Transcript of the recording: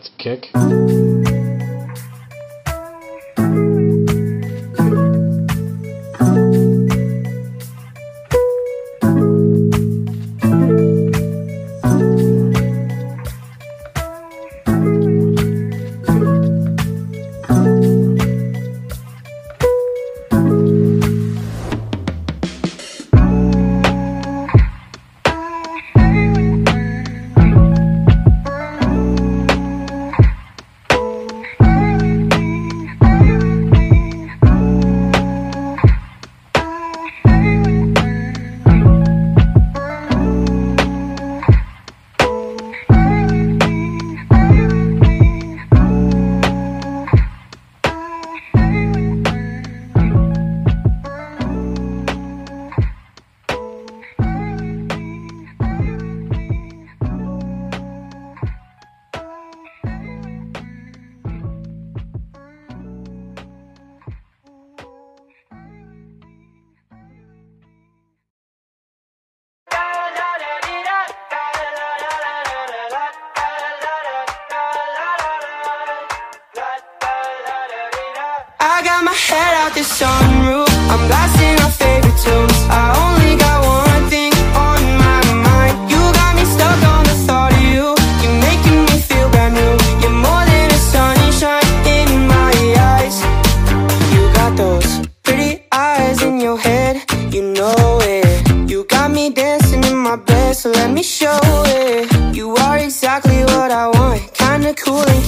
let's kick. Out the sunroof. I'm blasting our favorite tunes. I only got one thing on my mind. You got me stuck on the thought of you. You're making me feel brand new. You're more than a sunshine in my eyes. You got those pretty eyes in your head. You know it. You got me dancing in my bed So let me show it. You are exactly what I want. Kinda cool